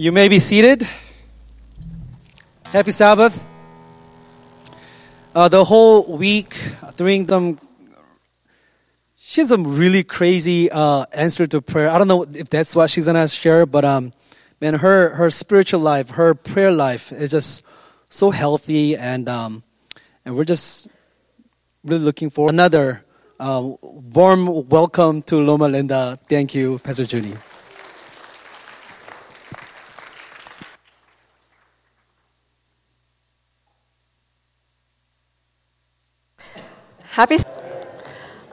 You may be seated. Happy Sabbath. Uh, the whole week during them, she has a really crazy uh, answer to prayer. I don't know if that's what she's gonna share, but um, man, her her spiritual life, her prayer life is just so healthy, and um, and we're just really looking for another uh, warm welcome to Loma Linda. Thank you, Pastor Junie. Happy.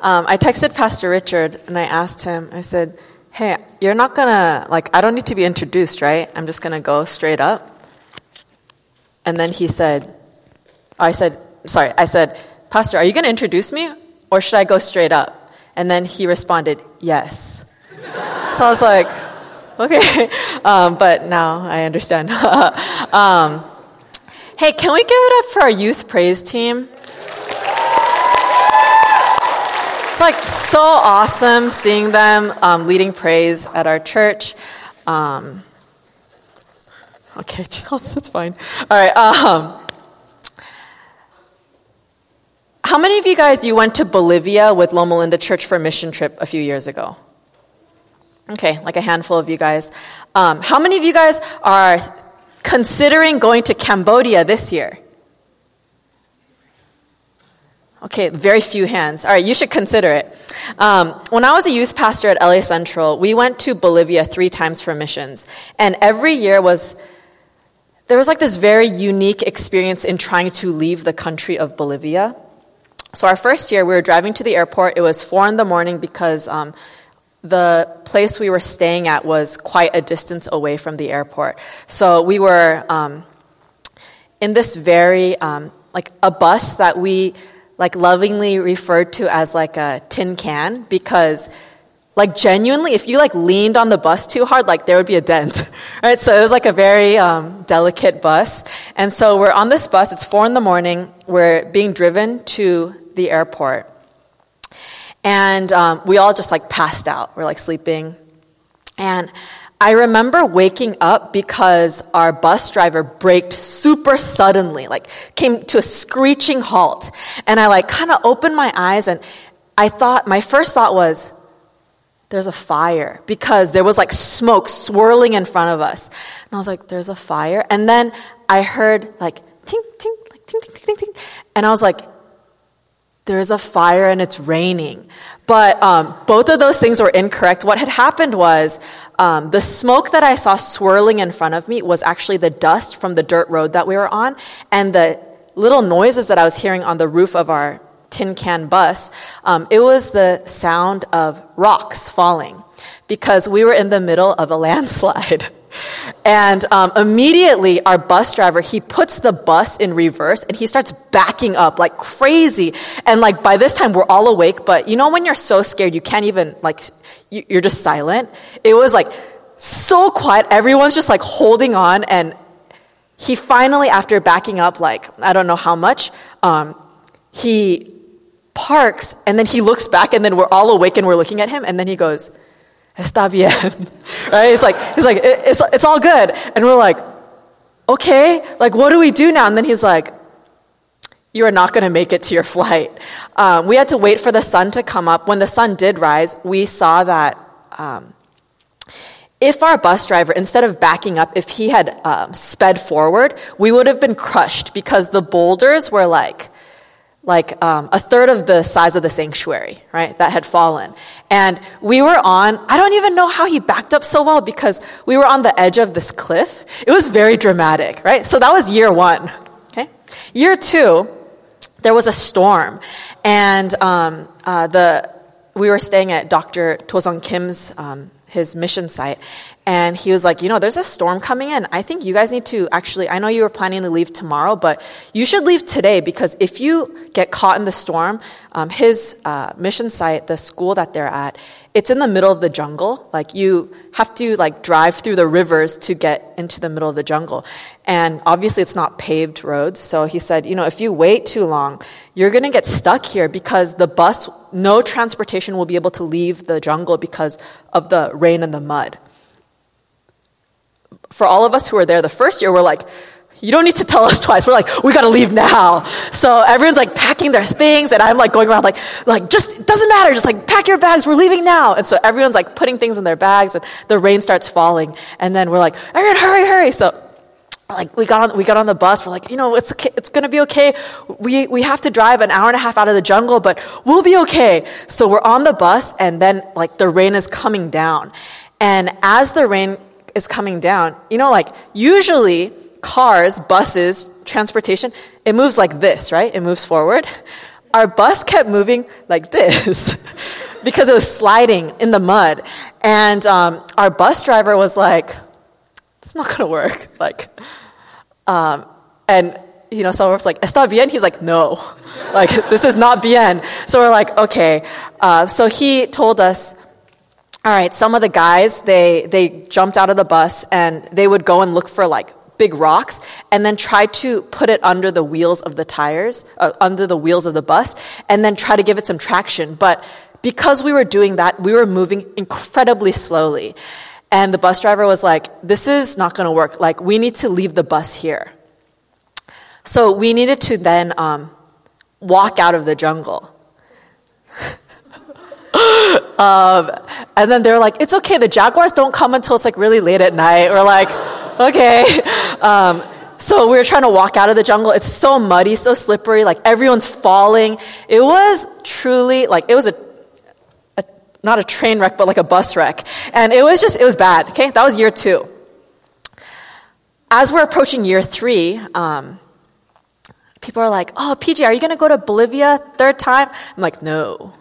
Um, I texted Pastor Richard and I asked him, I said, Hey, you're not gonna, like, I don't need to be introduced, right? I'm just gonna go straight up. And then he said, I said, sorry, I said, Pastor, are you gonna introduce me or should I go straight up? And then he responded, Yes. so I was like, Okay. Um, but now I understand. um, hey, can we give it up for our youth praise team? It's like so awesome seeing them um, leading praise at our church. Um, okay, Charles, that's fine. All right. Um, how many of you guys you went to Bolivia with Loma Linda Church for a mission trip a few years ago? Okay, like a handful of you guys. Um, how many of you guys are considering going to Cambodia this year? Okay, very few hands. All right, you should consider it. Um, when I was a youth pastor at LA Central, we went to Bolivia three times for missions. And every year was, there was like this very unique experience in trying to leave the country of Bolivia. So our first year, we were driving to the airport. It was four in the morning because um, the place we were staying at was quite a distance away from the airport. So we were um, in this very, um, like a bus that we, like lovingly referred to as like a tin can because like genuinely if you like leaned on the bus too hard like there would be a dent right? So it was like a very um, delicate bus. And so we're on this bus it's four in the morning we're being driven to the airport. And um, we all just like passed out we're like sleeping. And I remember waking up because our bus driver braked super suddenly, like came to a screeching halt. And I like kind of opened my eyes and I thought, my first thought was, there's a fire because there was like smoke swirling in front of us. And I was like, there's a fire. And then I heard like tink, tink, like tink, tink, tink, tink. And I was like, there's a fire and it's raining. But um, both of those things were incorrect. What had happened was um, the smoke that I saw swirling in front of me was actually the dust from the dirt road that we were on, and the little noises that I was hearing on the roof of our tin can bus, um, it was the sound of rocks falling because we were in the middle of a landslide. And um, immediately, our bus driver he puts the bus in reverse and he starts backing up like crazy. And like by this time, we're all awake. But you know when you're so scared, you can't even like you're just silent. It was like so quiet. Everyone's just like holding on. And he finally, after backing up like I don't know how much, um, he parks and then he looks back and then we're all awake and we're looking at him and then he goes está bien. right? It's like, he's like, it's, it's all good. And we're like, okay, like, what do we do now? And then he's like, you are not going to make it to your flight. Um, we had to wait for the sun to come up. When the sun did rise, we saw that um, if our bus driver, instead of backing up, if he had um, sped forward, we would have been crushed because the boulders were like like um, a third of the size of the sanctuary, right, that had fallen. And we were on, I don't even know how he backed up so well because we were on the edge of this cliff. It was very dramatic, right? So that was year one, okay? Year two, there was a storm. And um, uh, the, we were staying at Dr. Tosung Kim's um, his mission site. And he was like, you know, there's a storm coming in. I think you guys need to actually, I know you were planning to leave tomorrow, but you should leave today because if you get caught in the storm, um, his uh, mission site, the school that they're at, it's in the middle of the jungle. Like you have to like drive through the rivers to get into the middle of the jungle. And obviously it's not paved roads. So he said, you know, if you wait too long, you're going to get stuck here because the bus, no transportation will be able to leave the jungle because of the rain and the mud. For all of us who were there the first year, we're like, you don't need to tell us twice. We're like, we gotta leave now. So everyone's like packing their things, and I'm like going around like, like just doesn't matter. Just like pack your bags. We're leaving now. And so everyone's like putting things in their bags, and the rain starts falling. And then we're like, everyone, hurry, hurry. So like we got on we got on the bus. We're like, you know, it's okay, it's gonna be okay. We we have to drive an hour and a half out of the jungle, but we'll be okay. So we're on the bus, and then like the rain is coming down, and as the rain is coming down, you know, like usually cars, buses, transportation, it moves like this, right? It moves forward. Our bus kept moving like this because it was sliding in the mud. And um, our bus driver was like, it's not going to work. Like, um, and, you know, so we're like, está bien? He's like, no. like, this is not bien. So we're like, okay. Uh, so he told us, all right, some of the guys, they, they jumped out of the bus and they would go and look for like big rocks and then try to put it under the wheels of the tires, uh, under the wheels of the bus, and then try to give it some traction. But because we were doing that, we were moving incredibly slowly. And the bus driver was like, This is not going to work. Like, we need to leave the bus here. So we needed to then um, walk out of the jungle. um, and then they're like, It's okay, the jaguars don't come until it's like really late at night. We're like, okay. Um, so we were trying to walk out of the jungle. It's so muddy, so slippery. Like everyone's falling. It was truly like it was a, a, not a train wreck, but like a bus wreck. And it was just it was bad. Okay, that was year two. As we're approaching year three, um, people are like, "Oh, PJ, are you going to go to Bolivia third time?" I'm like, "No."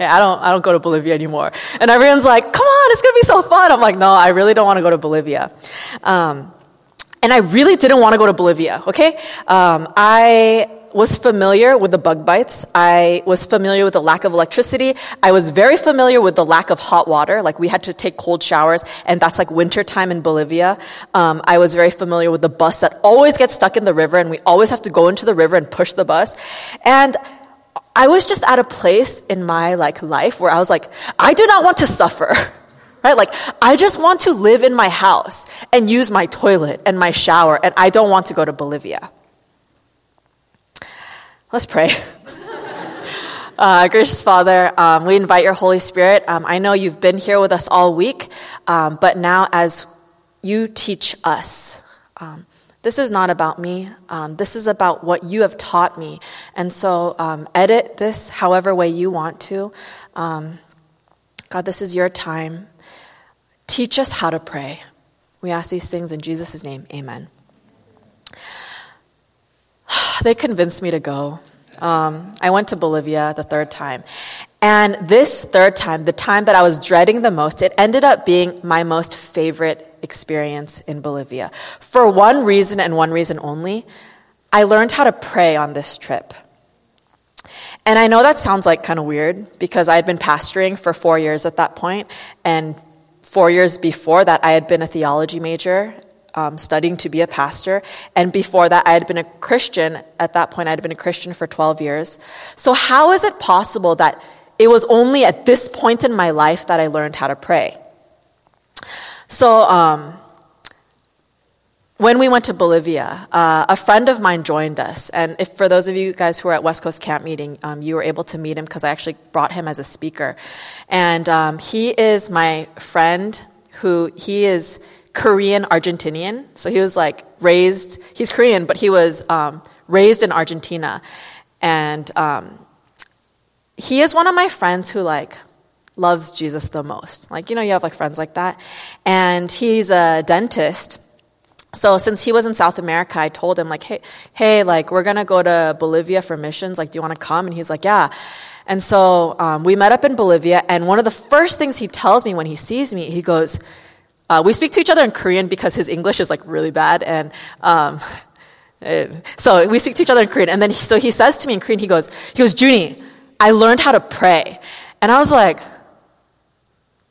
I don't, I don't go to Bolivia anymore. And everyone's like, come on, it's gonna be so fun. I'm like, no, I really don't wanna go to Bolivia. Um, and I really didn't wanna go to Bolivia, okay? Um, I was familiar with the bug bites. I was familiar with the lack of electricity. I was very familiar with the lack of hot water. Like we had to take cold showers, and that's like winter time in Bolivia. Um, I was very familiar with the bus that always gets stuck in the river, and we always have to go into the river and push the bus. And I was just at a place in my like life where I was like, I do not want to suffer. Right? Like, I just want to live in my house and use my toilet and my shower, and I don't want to go to Bolivia. Let's pray. Uh, gracious Father, um, we invite your Holy Spirit. Um, I know you've been here with us all week, um, but now as you teach us, um, this is not about me. Um, this is about what you have taught me. And so um, edit this however way you want to. Um, God, this is your time. Teach us how to pray. We ask these things in Jesus' name. Amen. they convinced me to go. Um, I went to Bolivia the third time. And this third time, the time that I was dreading the most, it ended up being my most favorite experience in Bolivia. For one reason and one reason only, I learned how to pray on this trip. And I know that sounds like kind of weird because I had been pastoring for four years at that point, and four years before that, I had been a theology major, um, studying to be a pastor. And before that, I had been a Christian. At that point, I had been a Christian for 12 years. So, how is it possible that it was only at this point in my life that I learned how to pray? So, um, when we went to Bolivia, uh, a friend of mine joined us. And if for those of you guys who were at West Coast Camp Meeting, um, you were able to meet him because I actually brought him as a speaker. And um, he is my friend who he is Korean Argentinian. So he was like raised, he's Korean, but he was um, raised in Argentina. And um, he is one of my friends who like loves Jesus the most. Like, you know, you have like friends like that. And he's a dentist. So since he was in South America, I told him like, hey, hey, like we're gonna go to Bolivia for missions. Like, do you want to come? And he's like, yeah. And so um, we met up in Bolivia, and one of the first things he tells me when he sees me, he goes, uh, "We speak to each other in Korean because his English is like really bad, and um, so we speak to each other in Korean." And then he, so he says to me in Korean, he goes, "He goes, Junie, I learned how to pray," and I was like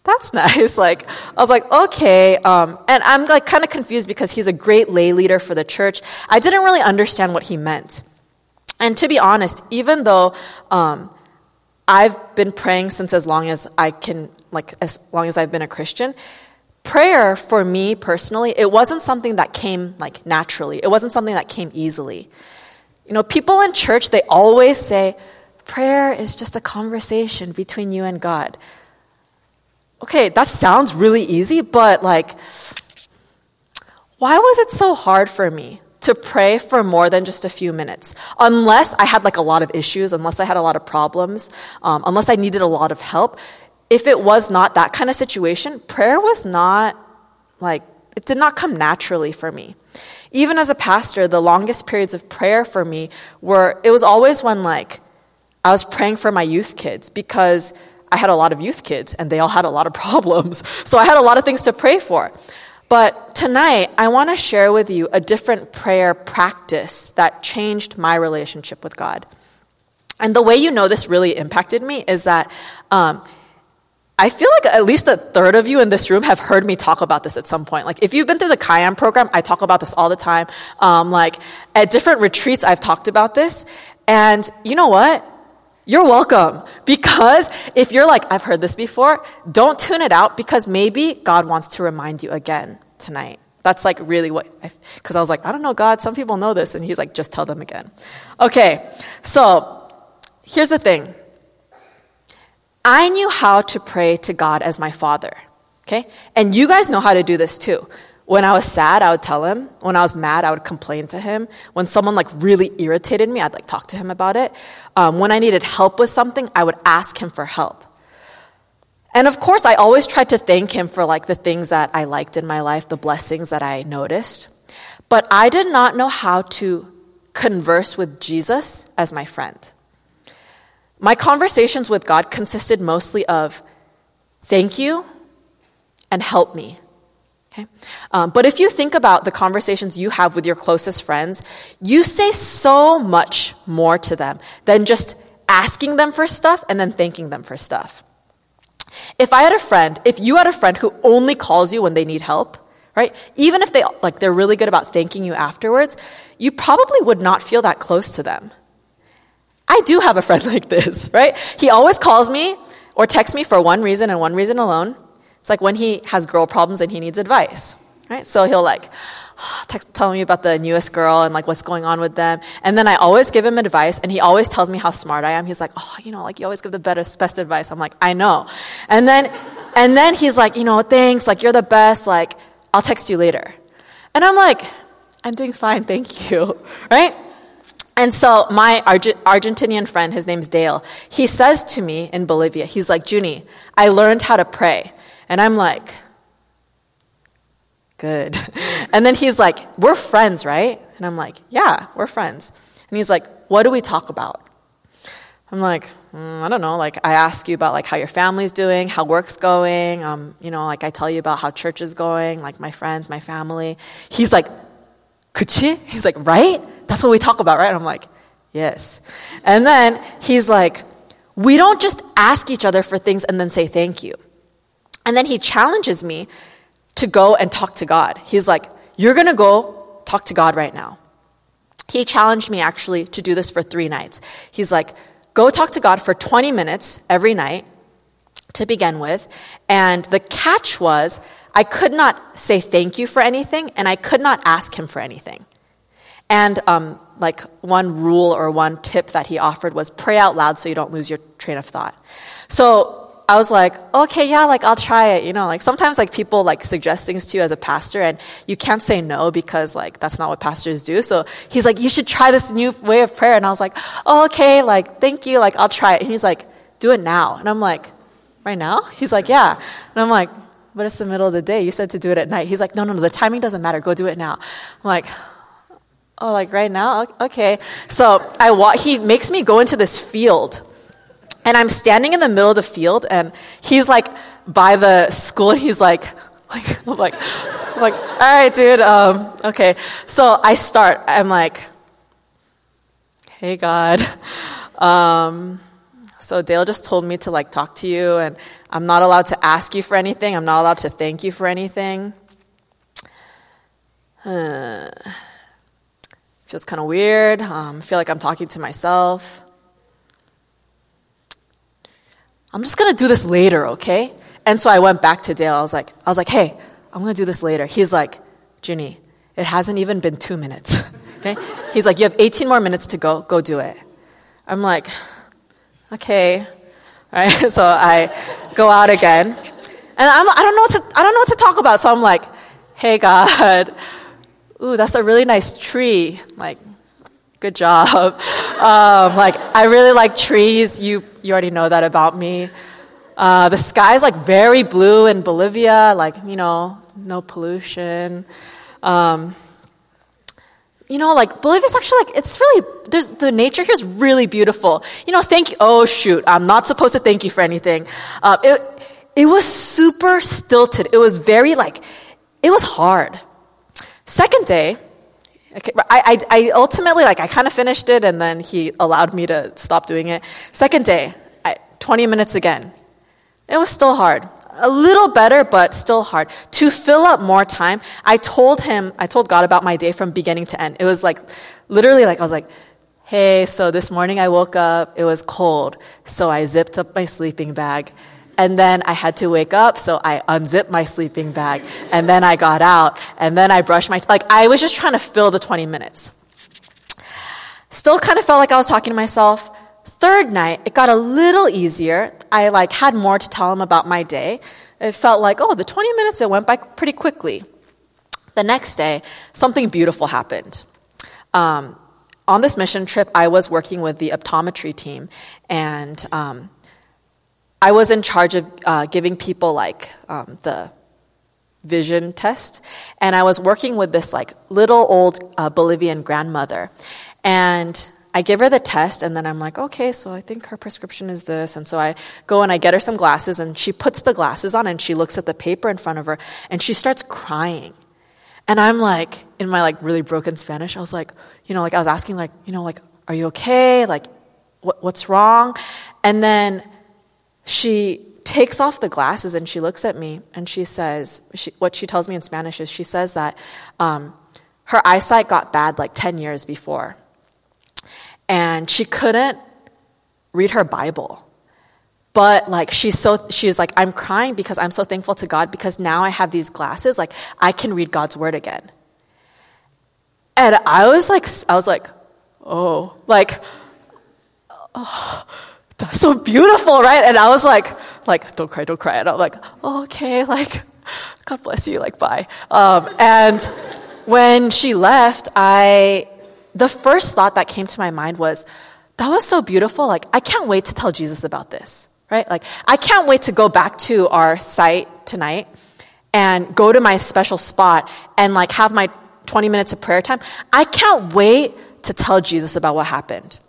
that's nice. Like, I was like, okay. Um, and I'm like kind of confused because he's a great lay leader for the church. I didn't really understand what he meant. And to be honest, even though um, I've been praying since as long as I can, like as long as I've been a Christian, prayer for me personally, it wasn't something that came like naturally. It wasn't something that came easily. You know, people in church, they always say, prayer is just a conversation between you and God. Okay, that sounds really easy, but like, why was it so hard for me to pray for more than just a few minutes? Unless I had like a lot of issues, unless I had a lot of problems, um, unless I needed a lot of help, if it was not that kind of situation, prayer was not like, it did not come naturally for me. Even as a pastor, the longest periods of prayer for me were, it was always when like, I was praying for my youth kids because I had a lot of youth kids and they all had a lot of problems. So I had a lot of things to pray for. But tonight, I want to share with you a different prayer practice that changed my relationship with God. And the way you know this really impacted me is that um, I feel like at least a third of you in this room have heard me talk about this at some point. Like, if you've been through the Kayam program, I talk about this all the time. Um, like, at different retreats, I've talked about this. And you know what? You're welcome. Because if you're like, I've heard this before, don't tune it out because maybe God wants to remind you again tonight. That's like really what, I because I, I was like, I don't know, God, some people know this. And he's like, just tell them again. Okay, so here's the thing I knew how to pray to God as my father. Okay? And you guys know how to do this too. When I was sad, I would tell him. When I was mad, I would complain to him. When someone like really irritated me, I'd like talk to him about it. Um, when I needed help with something, I would ask him for help. And of course, I always tried to thank him for like the things that I liked in my life, the blessings that I noticed. But I did not know how to converse with Jesus as my friend. My conversations with God consisted mostly of thank you and help me. Okay? Um, but if you think about the conversations you have with your closest friends, you say so much more to them than just asking them for stuff and then thanking them for stuff. If I had a friend, if you had a friend who only calls you when they need help, right? Even if they like they're really good about thanking you afterwards, you probably would not feel that close to them. I do have a friend like this, right? He always calls me or texts me for one reason and one reason alone. It's like when he has girl problems and he needs advice, right? So he'll like text, tell me about the newest girl and like what's going on with them. And then I always give him advice and he always tells me how smart I am. He's like, oh, you know, like you always give the best, best advice. I'm like, I know. And then, and then he's like, you know, thanks, like you're the best, like I'll text you later. And I'm like, I'm doing fine, thank you, right? And so my Arge- Argentinian friend, his name's Dale, he says to me in Bolivia, he's like, Junie, I learned how to pray. And I'm like, good. And then he's like, we're friends, right? And I'm like, yeah, we're friends. And he's like, what do we talk about? I'm like, mm, I don't know. Like, I ask you about like how your family's doing, how work's going. Um, you know, like I tell you about how church is going, like my friends, my family. He's like, 그치? He's like, right? That's what we talk about, right? I'm like, yes. And then he's like, we don't just ask each other for things and then say thank you. And then he challenges me to go and talk to God. He's like, you're going to go talk to God right now. He challenged me actually to do this for three nights. He's like, go talk to God for 20 minutes every night to begin with. And the catch was, I could not say thank you for anything, and I could not ask him for anything. And um, like one rule or one tip that he offered was pray out loud so you don't lose your train of thought. So I was like, okay, yeah, like I'll try it. You know, like sometimes like people like suggest things to you as a pastor and you can't say no because like that's not what pastors do. So he's like, you should try this new way of prayer. And I was like, oh, okay, like thank you, like I'll try it. And he's like, do it now. And I'm like, right now? He's like, yeah. And I'm like, but it's the middle of the day. You said to do it at night. He's like, no, no, no, the timing doesn't matter. Go do it now. I'm like, oh, like right now? Okay. So I wa- he makes me go into this field. And I'm standing in the middle of the field, and he's like by the school, and he's like, like, I'm like, I'm like, all right, dude, um, okay. So I start, I'm like, hey, God. Um, so Dale just told me to like talk to you, and I'm not allowed to ask you for anything. I'm not allowed to thank you for anything. Uh, feels kind of weird. Um, I feel like I'm talking to myself. I'm just gonna do this later, okay? And so I went back to Dale. I was like, I was like, hey, I'm to do this later. He's like, Ginny, it hasn't even been two minutes. okay? He's like, you have 18 more minutes to go. Go do it. I'm like, okay. All right. So I go out again. And I'm, I don't know what to, I don't know what to talk about. So I'm like, hey God, ooh, that's a really nice tree. Like, good job. Um, like, I really like trees. You, you already know that about me. Uh, the sky is like very blue in Bolivia, like, you know, no pollution. Um, you know, like Bolivia's actually like it's really there's the nature here is really beautiful. You know, thank you. Oh shoot, I'm not supposed to thank you for anything. Uh, it it was super stilted. It was very like it was hard. Second day, I, I, I ultimately like I kind of finished it, and then he allowed me to stop doing it. Second day, I, 20 minutes again. It was still hard. A little better, but still hard. To fill up more time, I told him, I told God about my day from beginning to end. It was like, literally, like, I was like, hey, so this morning I woke up, it was cold, so I zipped up my sleeping bag. And then I had to wake up, so I unzipped my sleeping bag. And then I got out, and then I brushed my, teeth. like, I was just trying to fill the 20 minutes. Still kind of felt like I was talking to myself third night, it got a little easier. I like had more to tell him about my day. It felt like, oh, the 20 minutes, it went by pretty quickly. The next day, something beautiful happened. Um, on this mission trip, I was working with the optometry team, and um, I was in charge of uh, giving people like um, the vision test, and I was working with this like little old uh, Bolivian grandmother, and I give her the test, and then I'm like, okay, so I think her prescription is this. And so I go and I get her some glasses, and she puts the glasses on, and she looks at the paper in front of her, and she starts crying. And I'm like, in my like really broken Spanish, I was like, you know, like I was asking, like, you know, like, are you okay? Like, what, what's wrong? And then she takes off the glasses and she looks at me and she says, she, what she tells me in Spanish is she says that um, her eyesight got bad like 10 years before and she couldn't read her Bible. But like she's so she's like I'm crying because I'm so thankful to God because now I have these glasses like I can read God's word again. And I was like I was like oh like oh, that's so beautiful right and I was like like don't cry don't cry and I'm like oh, okay like God bless you like bye um, and when she left I the first thought that came to my mind was, that was so beautiful. Like, I can't wait to tell Jesus about this, right? Like, I can't wait to go back to our site tonight and go to my special spot and like have my 20 minutes of prayer time. I can't wait to tell Jesus about what happened.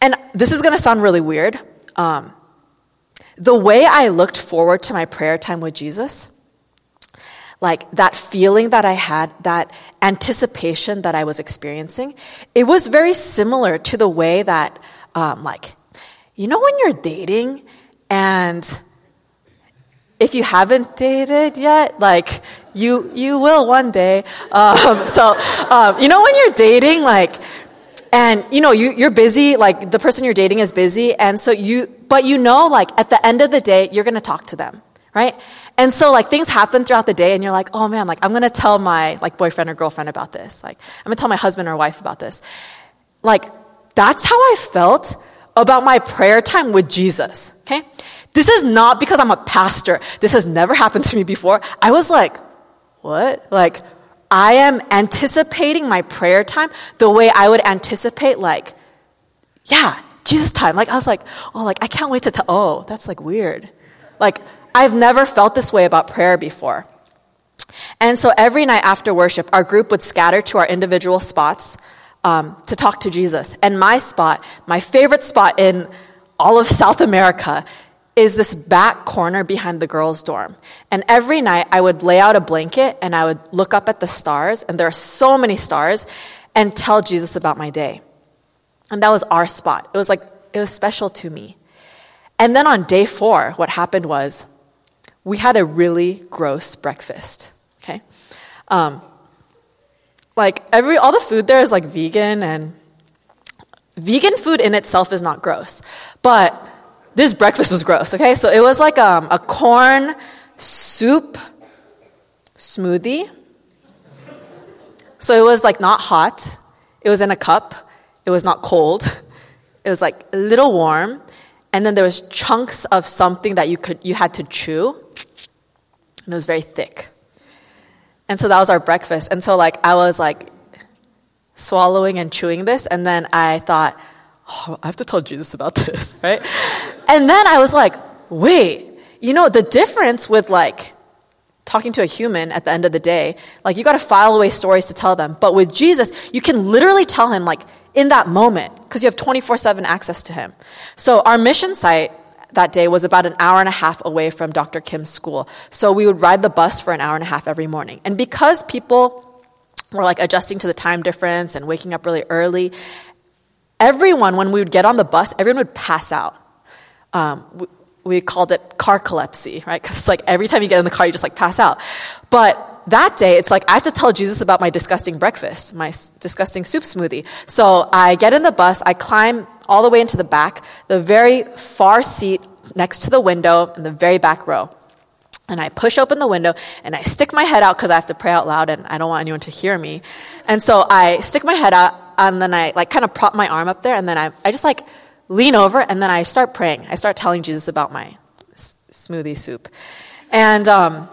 And this is going to sound really weird. Um, the way I looked forward to my prayer time with Jesus like that feeling that I had, that anticipation that I was experiencing, it was very similar to the way that, um, like, you know, when you're dating and if you haven't dated yet, like, you, you will one day. Um, so, um, you know, when you're dating, like, and you know you, you're busy like the person you're dating is busy and so you but you know like at the end of the day you're going to talk to them right and so like things happen throughout the day and you're like, oh man, like I'm gonna tell my like boyfriend or girlfriend about this. Like I'm gonna tell my husband or wife about this. Like that's how I felt about my prayer time with Jesus. Okay? This is not because I'm a pastor. This has never happened to me before. I was like, what? Like, I am anticipating my prayer time the way I would anticipate, like, yeah, Jesus time. Like, I was like, oh, like, I can't wait to tell, oh, that's like weird. Like, I've never felt this way about prayer before. And so every night after worship, our group would scatter to our individual spots um, to talk to Jesus. And my spot, my favorite spot in all of South America, is this back corner behind the girls' dorm. And every night I would lay out a blanket and I would look up at the stars, and there are so many stars, and tell Jesus about my day. And that was our spot. It was like, it was special to me. And then on day four, what happened was we had a really gross breakfast. Okay, um, like every all the food there is like vegan and vegan food in itself is not gross, but this breakfast was gross. Okay, so it was like um, a corn soup smoothie. So it was like not hot. It was in a cup. It was not cold. It was like a little warm. And then there was chunks of something that you could you had to chew. And it was very thick. And so that was our breakfast. And so like I was like swallowing and chewing this and then I thought, oh, I have to tell Jesus about this, right? and then I was like, wait, you know, the difference with like talking to a human at the end of the day, like you got to file away stories to tell them. But with Jesus, you can literally tell him like in that moment because you have 24/7 access to him. So our mission site that day was about an hour and a half away from Dr. Kim's school. So we would ride the bus for an hour and a half every morning. And because people were like adjusting to the time difference and waking up really early, everyone, when we would get on the bus, everyone would pass out. Um, we, we, called it car carcolepsy, right? Because it's like every time you get in the car, you just like pass out. But that day, it's like I have to tell Jesus about my disgusting breakfast, my s- disgusting soup smoothie. So I get in the bus, I climb all the way into the back, the very far seat next to the window in the very back row. And I push open the window and I stick my head out because I have to pray out loud and I don't want anyone to hear me. And so I stick my head out and then I like kind of prop my arm up there and then I, I just like lean over and then I start praying. I start telling Jesus about my s- smoothie soup. And um,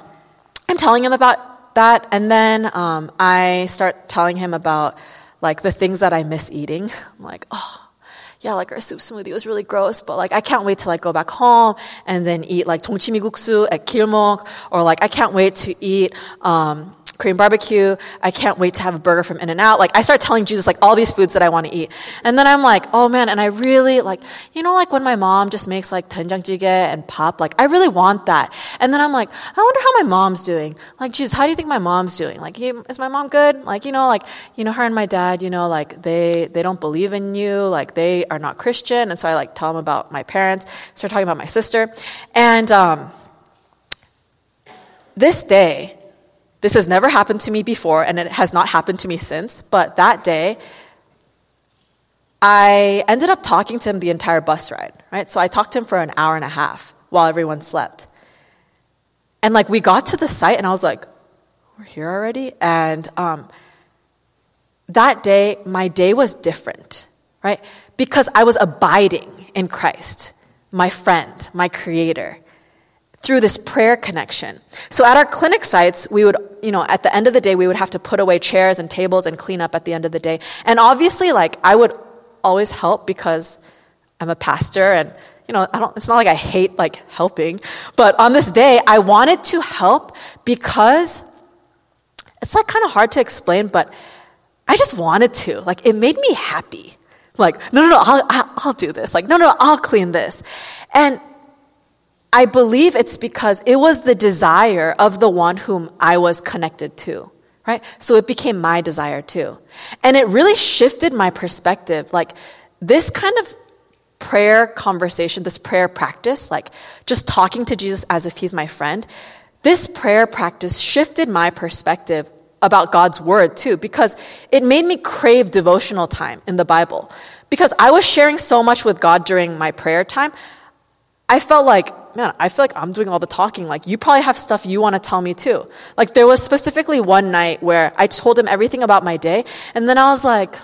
I'm telling him about that and then um, I start telling him about like the things that I miss eating. I'm like, oh, yeah, like our soup smoothie was really gross, but like I can't wait to like go back home and then eat like 동치미국수 at Kilmok, or like I can't wait to eat um, Korean barbecue. I can't wait to have a burger from In-N-Out. Like I start telling Jesus like all these foods that I want to eat. And then I'm like, oh man, and I really like, you know, like when my mom just makes like doenjangjjigae and pop, like I really want that. And then I'm like, I wonder how my mom's doing. Like, Jesus, how do you think my mom's doing? Like, is my mom good? Like, you know, like, you know, her and my dad, you know, like they, they don't believe in you. Like they are not Christian. And so I like tell them about my parents, start talking about my sister. And, um, this day, this has never happened to me before, and it has not happened to me since. But that day, I ended up talking to him the entire bus ride, right? So I talked to him for an hour and a half while everyone slept. And like we got to the site, and I was like, we're here already? And um, that day, my day was different, right? Because I was abiding in Christ, my friend, my creator through this prayer connection. So at our clinic sites, we would, you know, at the end of the day, we would have to put away chairs and tables and clean up at the end of the day. And obviously, like, I would always help because I'm a pastor and, you know, I don't, it's not like I hate, like, helping. But on this day, I wanted to help because it's, like, kind of hard to explain, but I just wanted to. Like, it made me happy. Like, no, no, no, I'll, I'll, do this. Like, no, no, I'll clean this. And I believe it's because it was the desire of the one whom I was connected to, right? So it became my desire too. And it really shifted my perspective. Like this kind of prayer conversation, this prayer practice, like just talking to Jesus as if he's my friend, this prayer practice shifted my perspective about God's word too, because it made me crave devotional time in the Bible. Because I was sharing so much with God during my prayer time, I felt like man, I feel like I'm doing all the talking. Like, you probably have stuff you want to tell me too. Like, there was specifically one night where I told him everything about my day, and then I was like,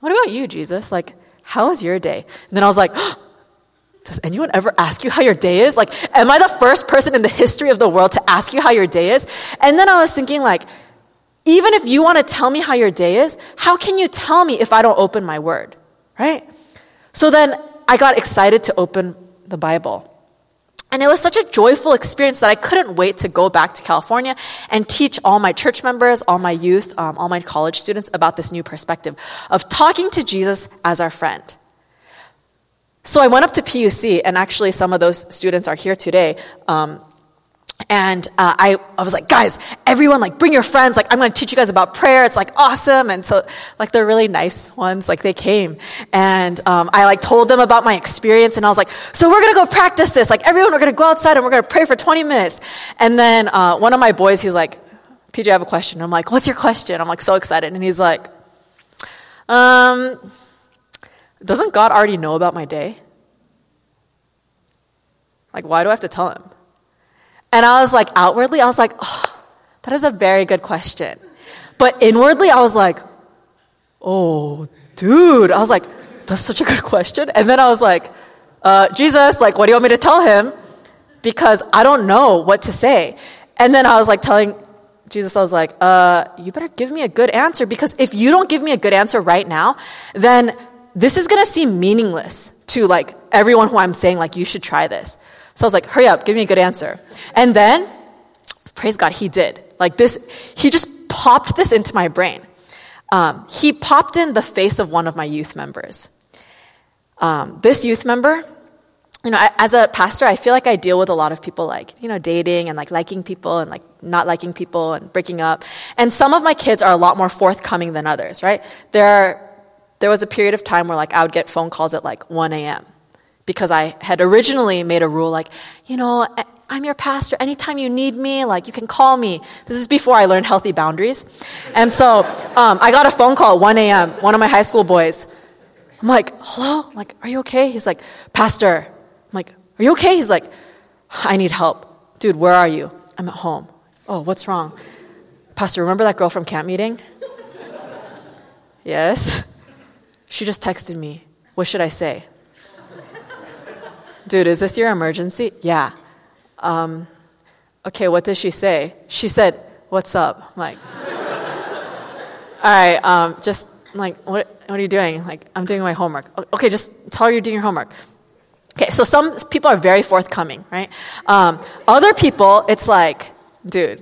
what about you, Jesus? Like, how was your day? And then I was like, does anyone ever ask you how your day is? Like, am I the first person in the history of the world to ask you how your day is? And then I was thinking, like, even if you want to tell me how your day is, how can you tell me if I don't open my word? Right? So then I got excited to open the Bible. And it was such a joyful experience that I couldn't wait to go back to California and teach all my church members, all my youth, um, all my college students about this new perspective of talking to Jesus as our friend. So I went up to PUC, and actually, some of those students are here today. Um, and uh, I, I was like, guys, everyone, like, bring your friends. Like, I'm going to teach you guys about prayer. It's like awesome. And so, like, they're really nice ones. Like, they came, and um, I like told them about my experience, and I was like, so we're going to go practice this. Like, everyone, we're going to go outside and we're going to pray for 20 minutes. And then uh, one of my boys, he's like, PJ, I have a question. I'm like, what's your question? I'm like so excited, and he's like, um, doesn't God already know about my day? Like, why do I have to tell him? And I was like, outwardly, I was like, oh, that is a very good question. But inwardly, I was like, oh, dude. I was like, that's such a good question. And then I was like, uh, Jesus, like, what do you want me to tell him? Because I don't know what to say. And then I was like telling Jesus, I was like, uh, you better give me a good answer because if you don't give me a good answer right now, then this is going to seem meaningless to like everyone who I'm saying, like, you should try this. So I was like, hurry up, give me a good answer. And then, praise God, he did. Like this, he just popped this into my brain. Um, he popped in the face of one of my youth members. Um, this youth member, you know, I, as a pastor, I feel like I deal with a lot of people like, you know, dating and like liking people and like not liking people and breaking up. And some of my kids are a lot more forthcoming than others, right? There are, there was a period of time where like I would get phone calls at like 1 a.m. because I had originally made a rule like, you know, I'm your pastor. Anytime you need me, like you can call me. This is before I learned healthy boundaries. And so um, I got a phone call at 1 a.m., one of my high school boys. I'm like, hello? I'm like, are you okay? He's like, Pastor. I'm like, are you okay? He's like, I need help. Dude, where are you? I'm at home. Oh, what's wrong? Pastor, remember that girl from camp meeting? yes. She just texted me. What should I say? Dude, is this your emergency? Yeah. Um, okay, what did she say? She said, What's up? I'm like, all right, um, just like, what, what are you doing? Like, I'm doing my homework. Okay, just tell her you're doing your homework. Okay, so some people are very forthcoming, right? Um, other people, it's like, dude,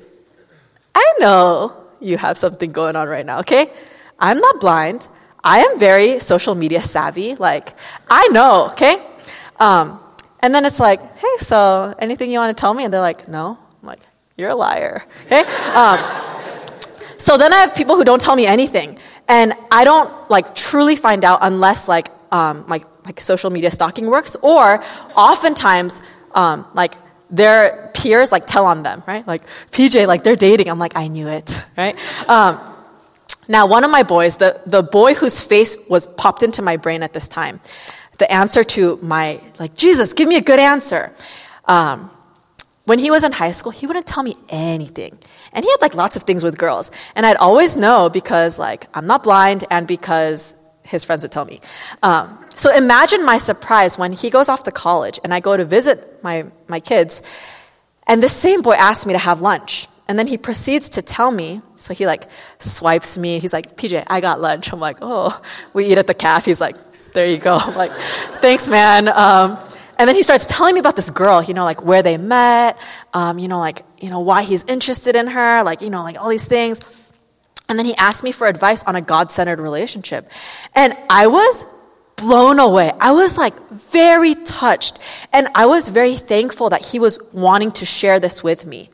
I know you have something going on right now, okay? I'm not blind. I am very social media savvy. Like, I know, okay? Um, and then it's like, hey, so anything you want to tell me? And they're like, no. I'm like, you're a liar. Okay? Um, so then I have people who don't tell me anything. And I don't like truly find out unless like, um, like, like social media stalking works or oftentimes um, like their peers like tell on them, right? Like, PJ, like they're dating. I'm like, I knew it, right? Um, now, one of my boys, the, the boy whose face was popped into my brain at this time, the answer to my, like, Jesus, give me a good answer. Um, when he was in high school, he wouldn't tell me anything. And he had like lots of things with girls. And I'd always know because like I'm not blind and because his friends would tell me. Um, so imagine my surprise when he goes off to college and I go to visit my, my kids and this same boy asks me to have lunch. And then he proceeds to tell me, so he like swipes me. He's like, PJ, I got lunch. I'm like, oh, we eat at the calf. He's like, there you go. I'm like, thanks, man. Um, and then he starts telling me about this girl, you know, like where they met, um, you know, like, you know, why he's interested in her, like, you know, like all these things. And then he asked me for advice on a God centered relationship. And I was blown away. I was like very touched. And I was very thankful that he was wanting to share this with me.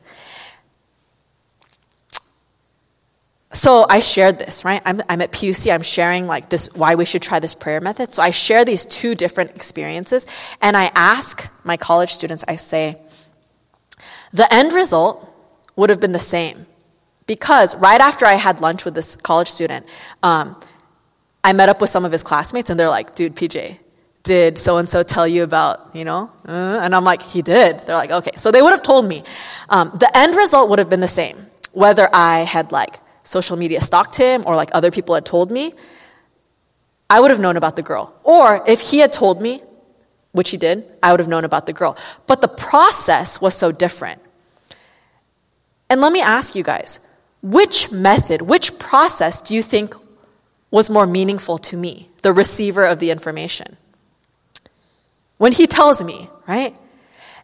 So I shared this, right? I'm, I'm at PUC, I'm sharing like this, why we should try this prayer method. So I share these two different experiences and I ask my college students, I say, the end result would have been the same. Because right after I had lunch with this college student, um, I met up with some of his classmates and they're like, dude, PJ, did so and so tell you about, you know? Uh, and I'm like, he did. They're like, okay. So they would have told me. Um, the end result would have been the same. Whether I had like social media stalked him or like other people had told me, I would have known about the girl. Or if he had told me, which he did, I would have known about the girl. But the process was so different. And let me ask you guys which method, which process do you think was more meaningful to me, the receiver of the information? When he tells me, right?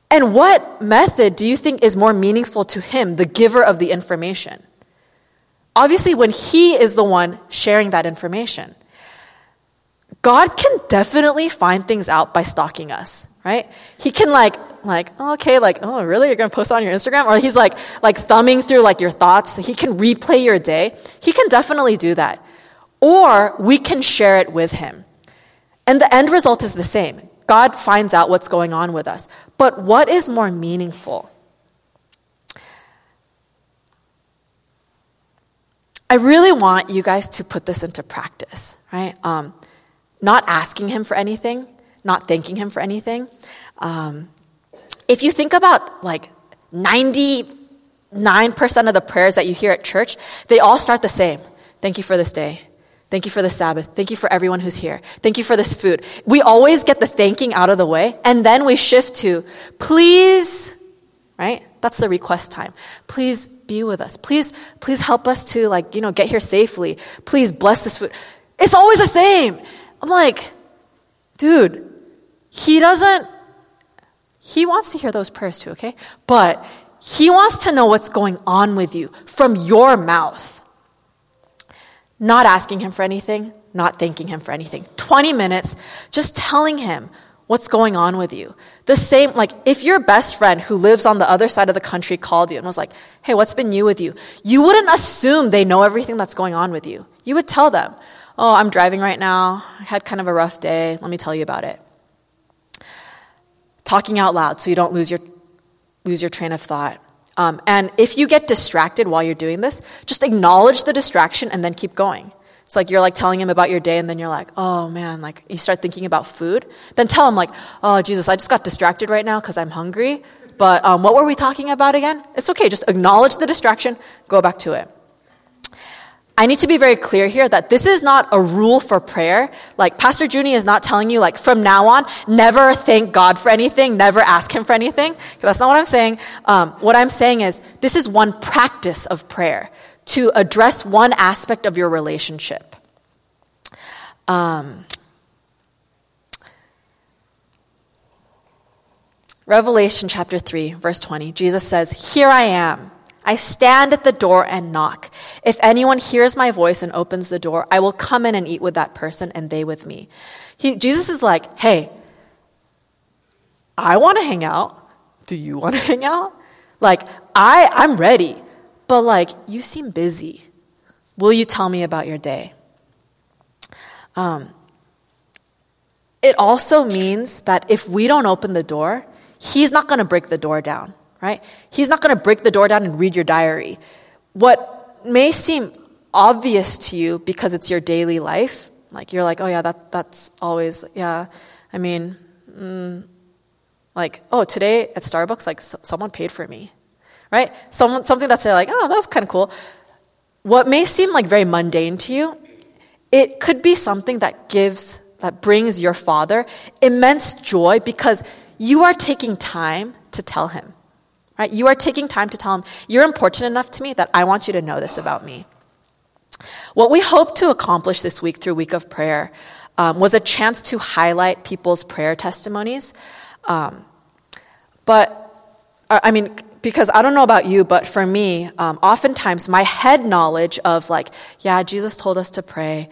And what method do you think is more meaningful to him, the giver of the information? Obviously, when He is the one sharing that information, God can definitely find things out by stalking us, right? He can like, like, oh, okay, like, oh, really? You're gonna post on your Instagram? Or he's like, like thumbing through like your thoughts. He can replay your day. He can definitely do that. Or we can share it with him. And the end result is the same. God finds out what's going on with us. But what is more meaningful? I really want you guys to put this into practice, right? Um, not asking him for anything, not thanking him for anything. Um, if you think about like 90 9% of the prayers that you hear at church, they all start the same. Thank you for this day. Thank you for the Sabbath. Thank you for everyone who's here. Thank you for this food. We always get the thanking out of the way, and then we shift to, please, right? That's the request time. Please be with us. Please, please help us to like, you know, get here safely. Please bless this food. It's always the same. I'm like, dude, he doesn't, he wants to hear those prayers too, okay? But he wants to know what's going on with you from your mouth. Not asking him for anything, not thanking him for anything. 20 minutes just telling him what's going on with you. The same, like, if your best friend who lives on the other side of the country called you and was like, hey, what's been new with you? You wouldn't assume they know everything that's going on with you. You would tell them, oh, I'm driving right now. I had kind of a rough day. Let me tell you about it. Talking out loud so you don't lose your, lose your train of thought. Um, and if you get distracted while you're doing this, just acknowledge the distraction and then keep going. It's like you're like telling him about your day and then you're like, oh man, like you start thinking about food. Then tell him like, oh Jesus, I just got distracted right now because I'm hungry. But um, what were we talking about again? It's okay. Just acknowledge the distraction, go back to it. I need to be very clear here that this is not a rule for prayer. Like, Pastor Junie is not telling you, like, from now on, never thank God for anything, never ask Him for anything. That's not what I'm saying. Um, what I'm saying is, this is one practice of prayer to address one aspect of your relationship. Um, Revelation chapter 3, verse 20, Jesus says, Here I am. I stand at the door and knock. If anyone hears my voice and opens the door, I will come in and eat with that person and they with me. He, Jesus is like, hey, I want to hang out. Do you want to hang out? Like, I, I'm ready, but like, you seem busy. Will you tell me about your day? Um, it also means that if we don't open the door, he's not going to break the door down right? He's not going to break the door down and read your diary. What may seem obvious to you because it's your daily life, like you're like, oh yeah, that that's always yeah. I mean, mm, like oh today at Starbucks, like someone paid for me, right? Someone something that's like oh that's kind of cool. What may seem like very mundane to you, it could be something that gives that brings your father immense joy because you are taking time to tell him. Right? You are taking time to tell him, You're important enough to me that I want you to know this about me. What we hope to accomplish this week through Week of Prayer um, was a chance to highlight people's prayer testimonies. Um, but, uh, I mean, because I don't know about you, but for me, um, oftentimes my head knowledge of, like, yeah, Jesus told us to pray,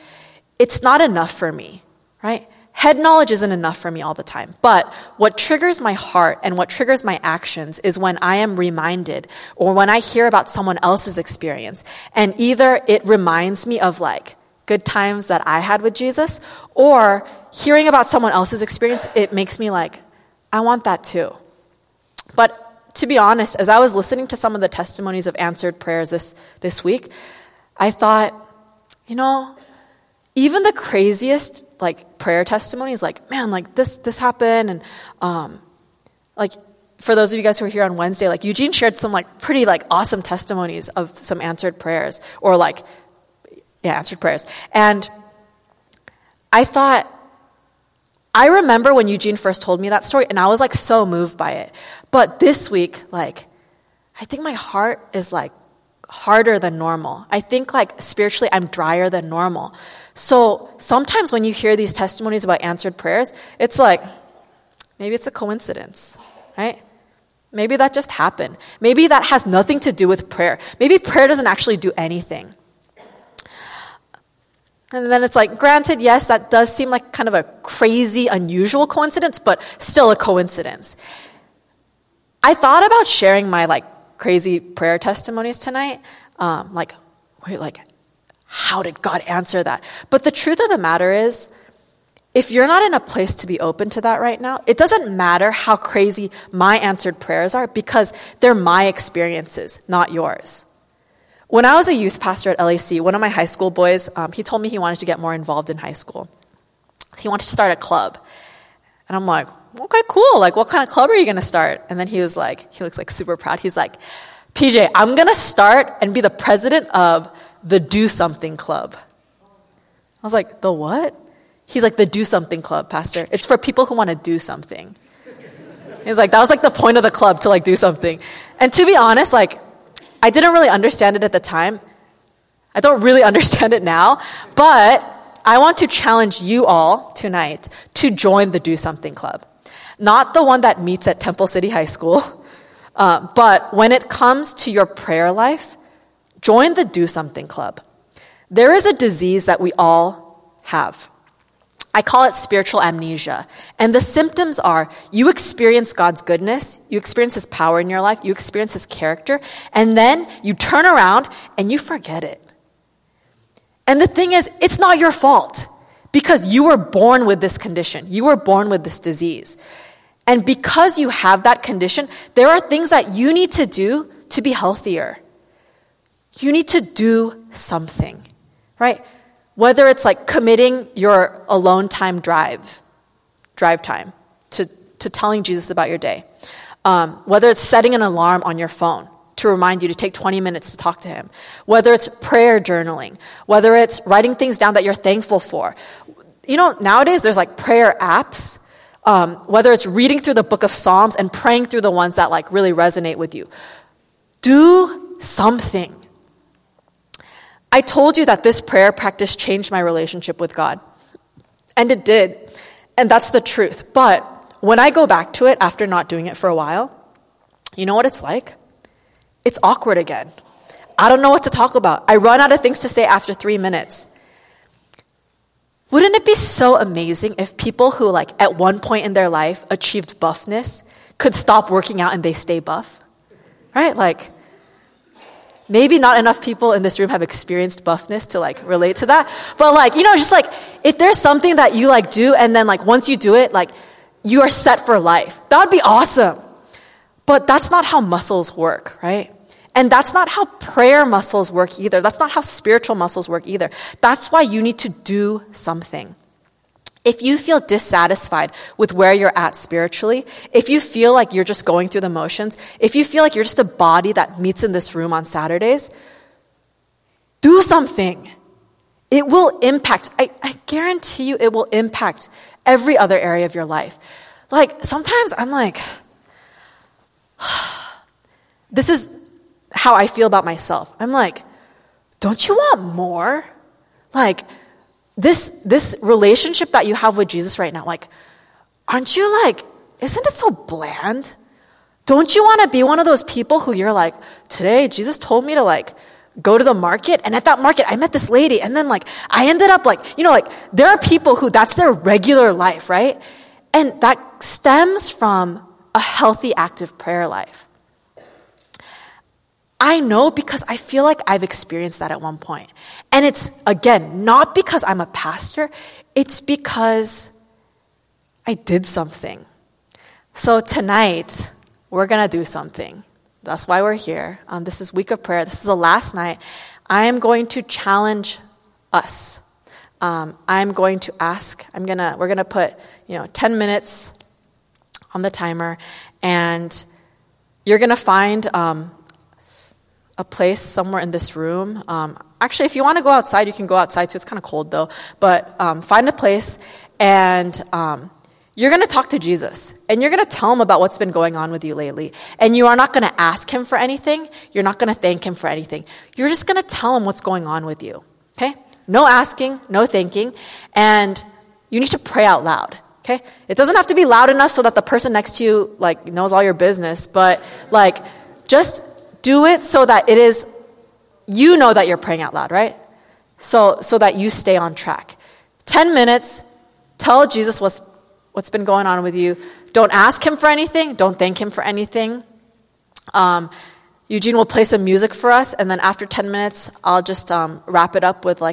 it's not enough for me, right? Head knowledge isn't enough for me all the time. But what triggers my heart and what triggers my actions is when I am reminded or when I hear about someone else's experience. And either it reminds me of like good times that I had with Jesus, or hearing about someone else's experience, it makes me like, I want that too. But to be honest, as I was listening to some of the testimonies of answered prayers this, this week, I thought, you know, even the craziest like prayer testimonies, like man, like this this happened, and um, like for those of you guys who are here on Wednesday, like Eugene shared some like pretty like awesome testimonies of some answered prayers or like yeah answered prayers, and I thought. I remember when Eugene first told me that story, and I was like so moved by it. But this week, like, I think my heart is like harder than normal. I think like spiritually I'm drier than normal. So sometimes when you hear these testimonies about answered prayers, it's like, maybe it's a coincidence, right? Maybe that just happened. Maybe that has nothing to do with prayer. Maybe prayer doesn't actually do anything. And then it's like, granted, yes, that does seem like kind of a crazy, unusual coincidence, but still a coincidence. I thought about sharing my like crazy prayer testimonies tonight. Um, like, wait, like, how did God answer that? But the truth of the matter is, if you're not in a place to be open to that right now, it doesn't matter how crazy my answered prayers are because they're my experiences, not yours. When I was a youth pastor at LAC, one of my high school boys, um, he told me he wanted to get more involved in high school. He wanted to start a club. And I'm like, okay, cool. Like, what kind of club are you going to start? And then he was like, he looks like super proud. He's like, PJ, I'm going to start and be the president of the Do Something Club. I was like, the what? He's like, the Do Something Club, Pastor. It's for people who want to do something. He's like, that was like the point of the club to like do something. And to be honest, like, I didn't really understand it at the time. I don't really understand it now, but I want to challenge you all tonight to join the Do Something Club. Not the one that meets at Temple City High School, uh, but when it comes to your prayer life, join the Do Something Club. There is a disease that we all have. I call it spiritual amnesia. And the symptoms are you experience God's goodness, you experience His power in your life, you experience His character, and then you turn around and you forget it. And the thing is, it's not your fault because you were born with this condition, you were born with this disease. And because you have that condition, there are things that you need to do to be healthier. You need to do something, right? Whether it's like committing your alone time drive, drive time, to, to telling Jesus about your day, um, whether it's setting an alarm on your phone to remind you to take 20 minutes to talk to Him, whether it's prayer journaling, whether it's writing things down that you're thankful for. You know, nowadays there's like prayer apps. Um, whether it's reading through the book of Psalms and praying through the ones that like really resonate with you. Do something. I told you that this prayer practice changed my relationship with God. And it did. And that's the truth. But when I go back to it after not doing it for a while, you know what it's like? It's awkward again. I don't know what to talk about. I run out of things to say after three minutes. Wouldn't it be so amazing if people who, like, at one point in their life achieved buffness could stop working out and they stay buff? Right? Like, Maybe not enough people in this room have experienced buffness to like relate to that. But like, you know, just like if there's something that you like do and then like once you do it, like you are set for life. That would be awesome. But that's not how muscles work, right? And that's not how prayer muscles work either. That's not how spiritual muscles work either. That's why you need to do something. If you feel dissatisfied with where you're at spiritually, if you feel like you're just going through the motions, if you feel like you're just a body that meets in this room on Saturdays, do something. It will impact, I, I guarantee you, it will impact every other area of your life. Like, sometimes I'm like, this is how I feel about myself. I'm like, don't you want more? Like, this, this relationship that you have with Jesus right now, like, aren't you like, isn't it so bland? Don't you want to be one of those people who you're like, today Jesus told me to like go to the market and at that market I met this lady and then like I ended up like, you know, like there are people who that's their regular life, right? And that stems from a healthy active prayer life. I know because I feel like I've experienced that at one point. And it's, again, not because I'm a pastor, it's because I did something. So tonight, we're going to do something. That's why we're here. Um, this is week of prayer. This is the last night. I am going to challenge us. Um, I'm going to ask. I'm gonna. We're gonna put you know 10 minutes on the timer, and you're gonna find um, a place somewhere in this room. Um, actually, if you want to go outside, you can go outside too. It's kind of cold though. But um, find a place and um, you're going to talk to Jesus and you're going to tell him about what's been going on with you lately. And you are not going to ask him for anything. You're not going to thank him for anything. You're just going to tell him what's going on with you. Okay? No asking, no thanking. And you need to pray out loud. Okay? It doesn't have to be loud enough so that the person next to you like knows all your business, but like just do it so that it is, you know that you're praying out loud, right? So, so that you stay on track. 10 minutes, tell Jesus what's, what's been going on with you. Don't ask him for anything, don't thank him for anything. Um, Eugene will play some music for us, and then after 10 minutes, I'll just um, wrap it up with like